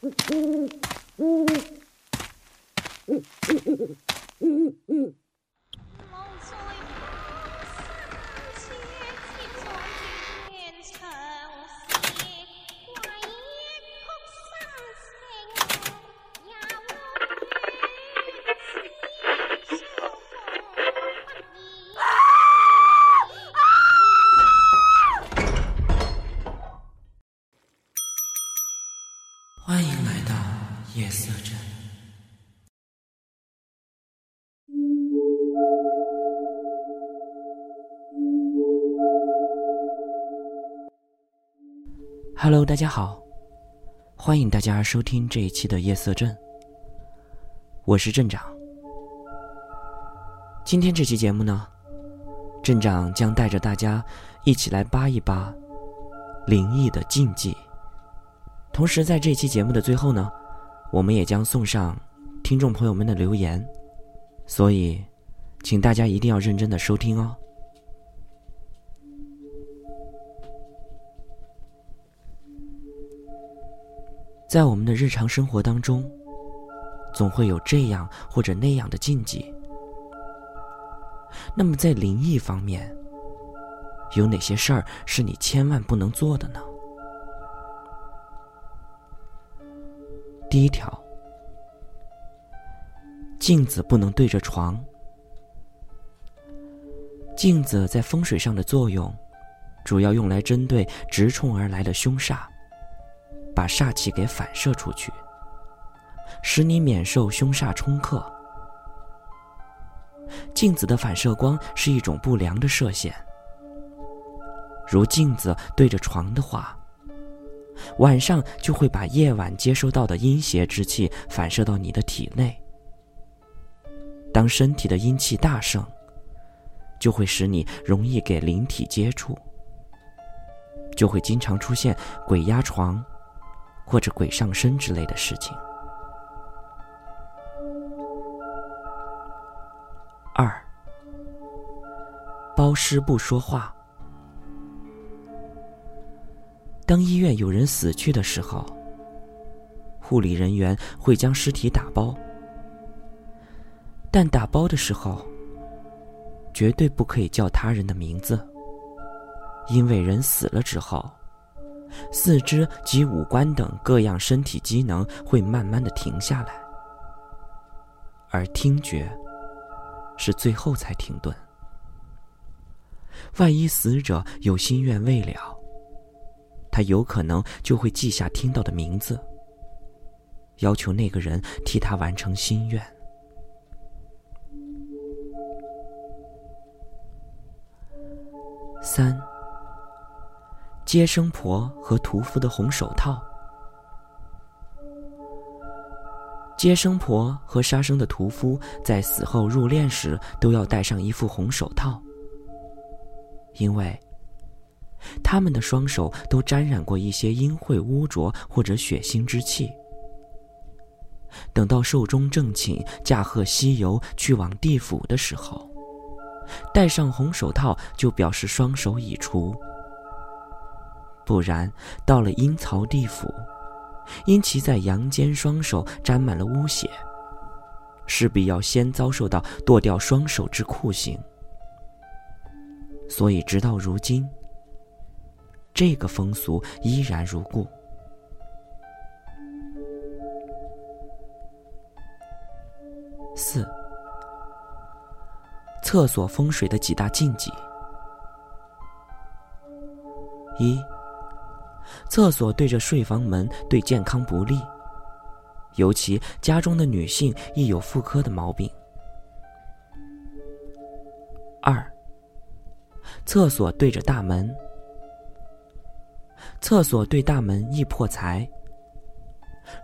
欢 Hello，大家好，欢迎大家收听这一期的夜色镇。我是镇长。今天这期节目呢，镇长将带着大家一起来扒一扒灵异的禁忌。同时，在这期节目的最后呢，我们也将送上听众朋友们的留言，所以，请大家一定要认真的收听哦。在我们的日常生活当中，总会有这样或者那样的禁忌。那么，在灵异方面，有哪些事儿是你千万不能做的呢？第一条，镜子不能对着床。镜子在风水上的作用，主要用来针对直冲而来的凶煞，把煞气给反射出去，使你免受凶煞冲克。镜子的反射光是一种不良的射线，如镜子对着床的话。晚上就会把夜晚接收到的阴邪之气反射到你的体内。当身体的阴气大盛，就会使你容易给灵体接触，就会经常出现鬼压床，或者鬼上身之类的事情。二，包尸不说话。当医院有人死去的时候，护理人员会将尸体打包，但打包的时候绝对不可以叫他人的名字，因为人死了之后，四肢及五官等各样身体机能会慢慢的停下来，而听觉是最后才停顿。万一死者有心愿未了。他有可能就会记下听到的名字，要求那个人替他完成心愿。三，接生婆和屠夫的红手套。接生婆和杀生的屠夫在死后入殓时都要戴上一副红手套，因为。他们的双手都沾染过一些阴秽污浊或者血腥之气。等到寿终正寝、驾鹤西游去往地府的时候，戴上红手套就表示双手已除。不然，到了阴曹地府，因其在阳间双手沾满了污血，势必要先遭受到剁掉双手之酷刑。所以，直到如今。这个风俗依然如故。四，厕所风水的几大禁忌：一，厕所对着睡房门对健康不利，尤其家中的女性易有妇科的毛病。二，厕所对着大门。厕所对大门易破财。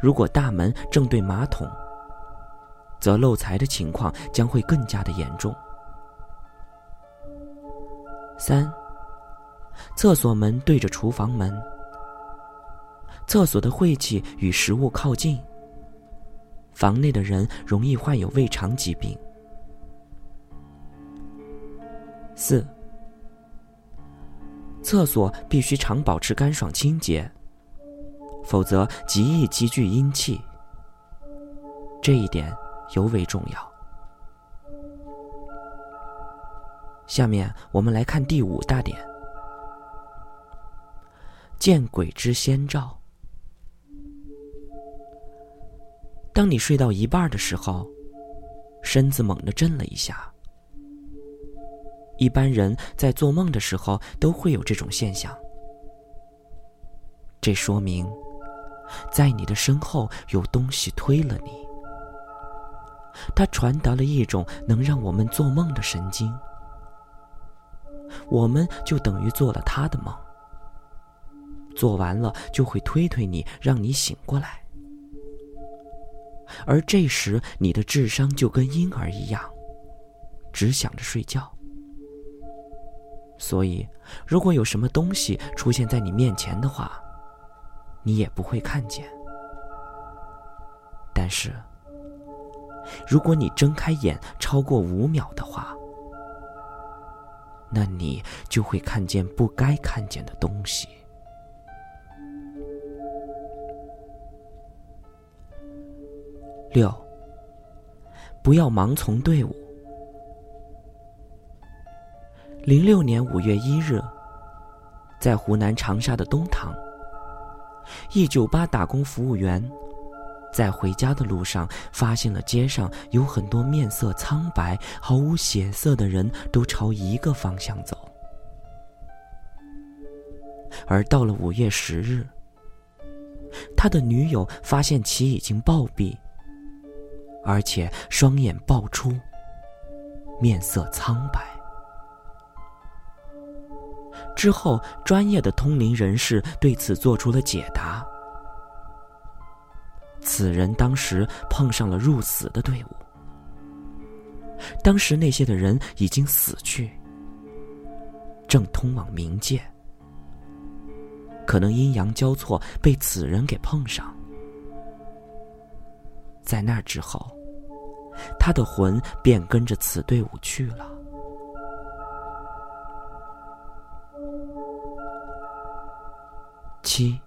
如果大门正对马桶，则漏财的情况将会更加的严重。三，厕所门对着厨房门，厕所的晦气与食物靠近，房内的人容易患有胃肠疾病。四。厕所必须常保持干爽清洁，否则极易积聚阴气。这一点尤为重要。下面我们来看第五大点：见鬼之先兆。当你睡到一半的时候，身子猛地震了一下。一般人在做梦的时候都会有这种现象，这说明在你的身后有东西推了你。它传达了一种能让我们做梦的神经，我们就等于做了他的梦。做完了就会推推你，让你醒过来。而这时你的智商就跟婴儿一样，只想着睡觉。所以，如果有什么东西出现在你面前的话，你也不会看见。但是，如果你睁开眼超过五秒的话，那你就会看见不该看见的东西。六，不要盲从队伍。零六年五月一日，在湖南长沙的东塘，一酒吧打工服务员在回家的路上，发现了街上有很多面色苍白、毫无血色的人，都朝一个方向走。而到了五月十日，他的女友发现其已经暴毙，而且双眼爆出，面色苍白。之后，专业的通灵人士对此做出了解答：此人当时碰上了入死的队伍，当时那些的人已经死去，正通往冥界，可能阴阳交错被此人给碰上，在那之后，他的魂便跟着此队伍去了。七，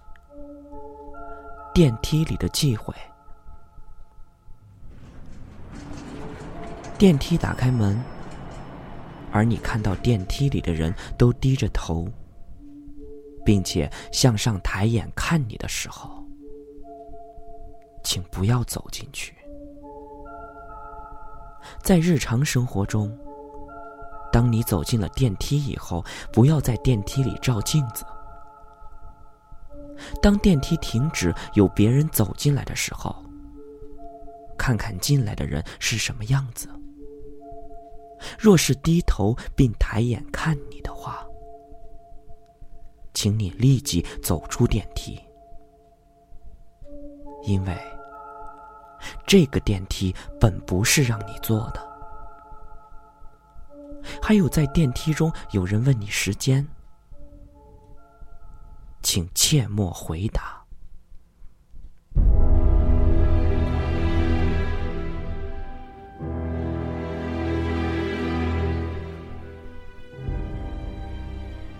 电梯里的忌讳。电梯打开门，而你看到电梯里的人都低着头，并且向上抬眼看你的时候，请不要走进去。在日常生活中，当你走进了电梯以后，不要在电梯里照镜子。当电梯停止，有别人走进来的时候，看看进来的人是什么样子。若是低头并抬眼看你的话，请你立即走出电梯，因为这个电梯本不是让你坐的。还有，在电梯中有人问你时间。请切莫回答。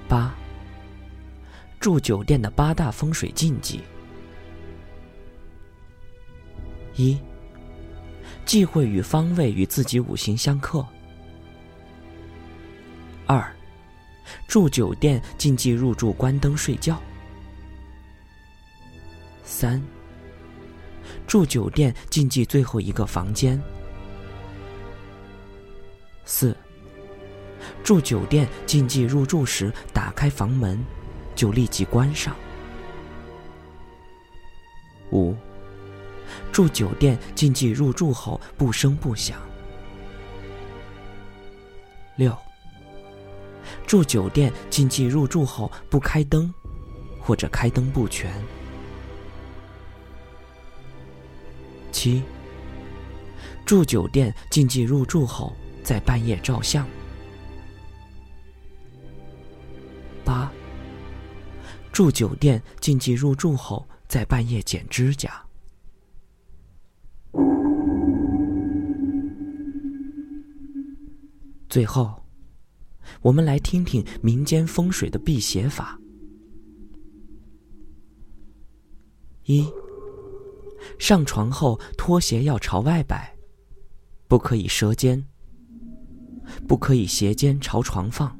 八，住酒店的八大风水禁忌：一，忌讳与方位与自己五行相克；二，住酒店禁忌入住关灯睡觉。三，住酒店禁忌最后一个房间。四，住酒店禁忌入住时打开房门就立即关上。五，住酒店禁忌入住后不声不响。六，住酒店禁忌入住后不开灯，或者开灯不全。七，住酒店禁忌入住后在半夜照相。八，住酒店禁忌入住后在半夜剪指甲。最后，我们来听听民间风水的辟邪法。一，上床后拖鞋要朝外摆，不可以舌尖，不可以斜肩朝床放。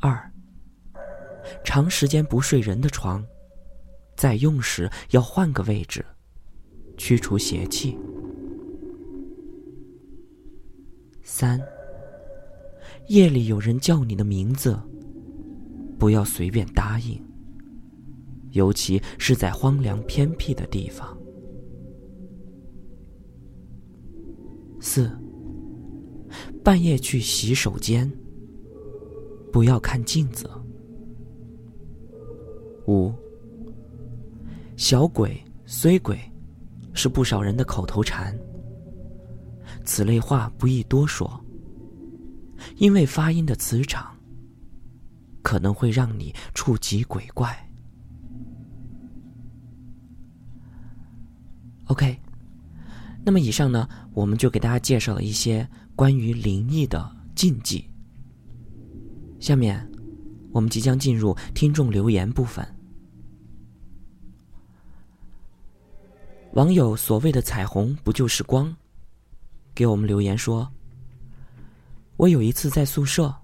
二，长时间不睡人的床，在用时要换个位置，驱除邪气。三，夜里有人叫你的名字，不要随便答应，尤其是在荒凉偏僻的地方。四，半夜去洗手间，不要看镜子。五，小鬼、虽鬼，是不少人的口头禅。此类话不宜多说，因为发音的磁场可能会让你触及鬼怪。OK，那么以上呢，我们就给大家介绍了一些关于灵异的禁忌。下面，我们即将进入听众留言部分。网友所谓的彩虹，不就是光？给我们留言说：“我有一次在宿舍，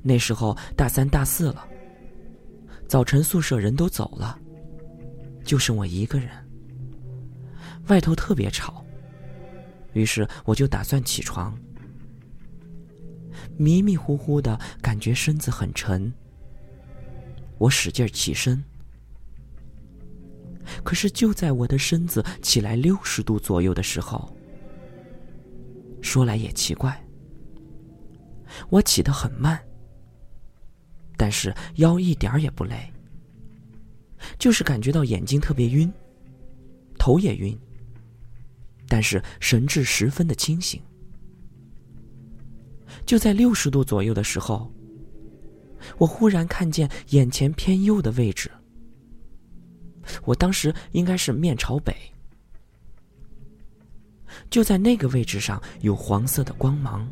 那时候大三大四了。早晨宿舍人都走了，就剩我一个人。外头特别吵，于是我就打算起床。迷迷糊糊的感觉身子很沉，我使劲起身，可是就在我的身子起来六十度左右的时候。”说来也奇怪，我起得很慢，但是腰一点儿也不累，就是感觉到眼睛特别晕，头也晕，但是神志十分的清醒。就在六十度左右的时候，我忽然看见眼前偏右的位置，我当时应该是面朝北。就在那个位置上有黄色的光芒，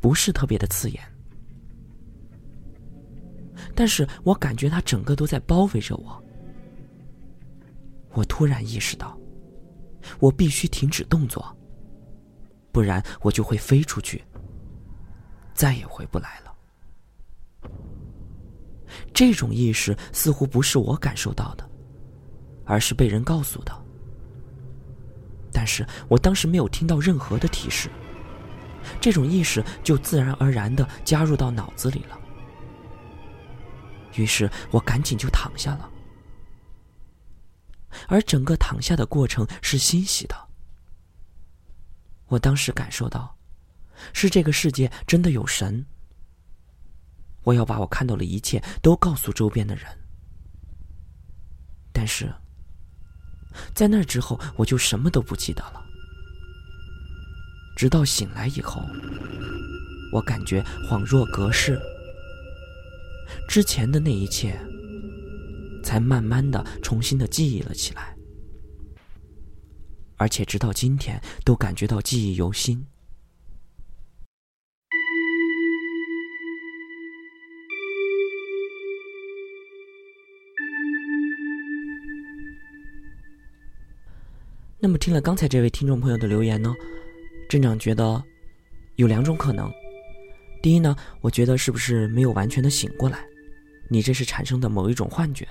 不是特别的刺眼，但是我感觉它整个都在包围着我。我突然意识到，我必须停止动作，不然我就会飞出去，再也回不来了。这种意识似乎不是我感受到的，而是被人告诉的。但是我当时没有听到任何的提示，这种意识就自然而然的加入到脑子里了。于是我赶紧就躺下了，而整个躺下的过程是欣喜的。我当时感受到，是这个世界真的有神。我要把我看到的一切都告诉周边的人，但是。在那之后，我就什么都不记得了。直到醒来以后，我感觉恍若隔世，之前的那一切才慢慢的重新的记忆了起来，而且直到今天都感觉到记忆犹新。那么听了刚才这位听众朋友的留言呢，镇长觉得有两种可能。第一呢，我觉得是不是没有完全的醒过来，你这是产生的某一种幻觉。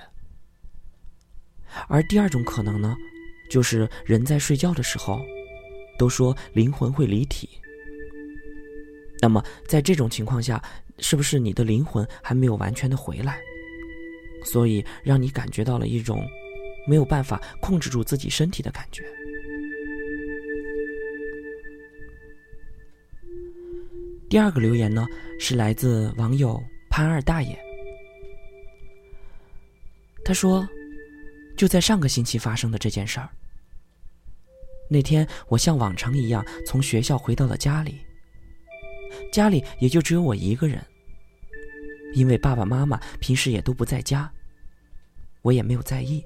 而第二种可能呢，就是人在睡觉的时候，都说灵魂会离体。那么在这种情况下，是不是你的灵魂还没有完全的回来，所以让你感觉到了一种没有办法控制住自己身体的感觉？第二个留言呢，是来自网友潘二大爷。他说：“就在上个星期发生的这件事儿。那天我像往常一样从学校回到了家里，家里也就只有我一个人，因为爸爸妈妈平时也都不在家，我也没有在意。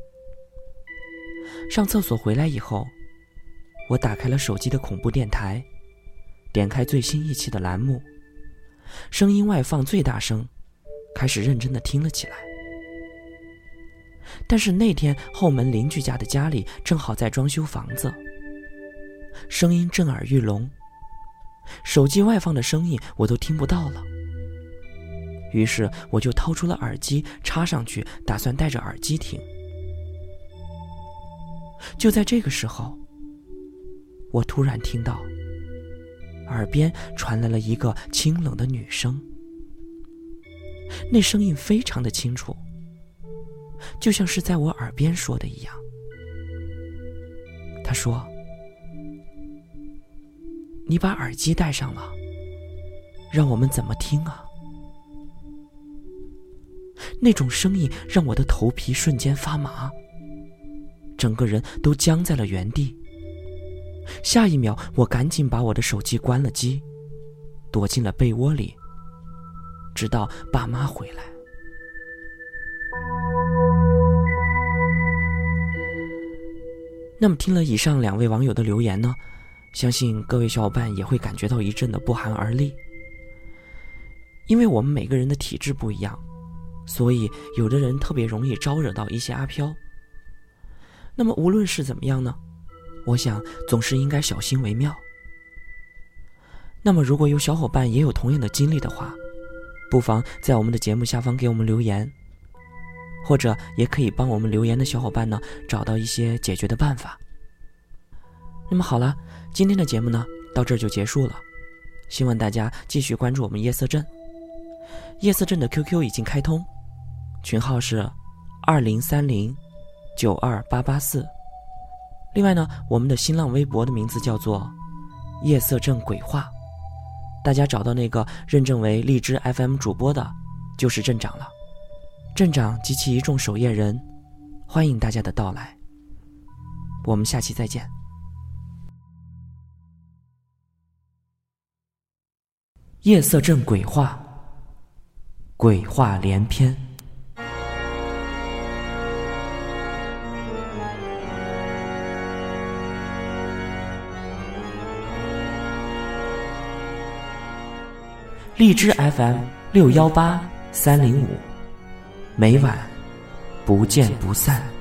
上厕所回来以后，我打开了手机的恐怖电台。”点开最新一期的栏目，声音外放最大声，开始认真的听了起来。但是那天后门邻居家的家里正好在装修房子，声音震耳欲聋，手机外放的声音我都听不到了。于是我就掏出了耳机插上去，打算戴着耳机听。就在这个时候，我突然听到耳边传来了一个清冷的女声，那声音非常的清楚。就像是在我耳边说的一样，他说：“你把耳机戴上了，让我们怎么听啊？”那种声音让我的头皮瞬间发麻，整个人都僵在了原地。下一秒，我赶紧把我的手机关了机，躲进了被窝里，直到爸妈回来。那么听了以上两位网友的留言呢，相信各位小伙伴也会感觉到一阵的不寒而栗。因为我们每个人的体质不一样，所以有的人特别容易招惹到一些阿飘。那么无论是怎么样呢，我想总是应该小心为妙。那么如果有小伙伴也有同样的经历的话，不妨在我们的节目下方给我们留言。或者也可以帮我们留言的小伙伴呢找到一些解决的办法。那么好了，今天的节目呢到这儿就结束了，希望大家继续关注我们夜色镇。夜色镇的 QQ 已经开通，群号是二零三零九二八八四。另外呢，我们的新浪微博的名字叫做夜色镇鬼话，大家找到那个认证为荔枝 FM 主播的，就是镇长了。镇长及其一众守夜人，欢迎大家的到来。我们下期再见。夜色镇鬼话，鬼话连篇。荔枝 FM 六幺八三零五。每晚不见不散。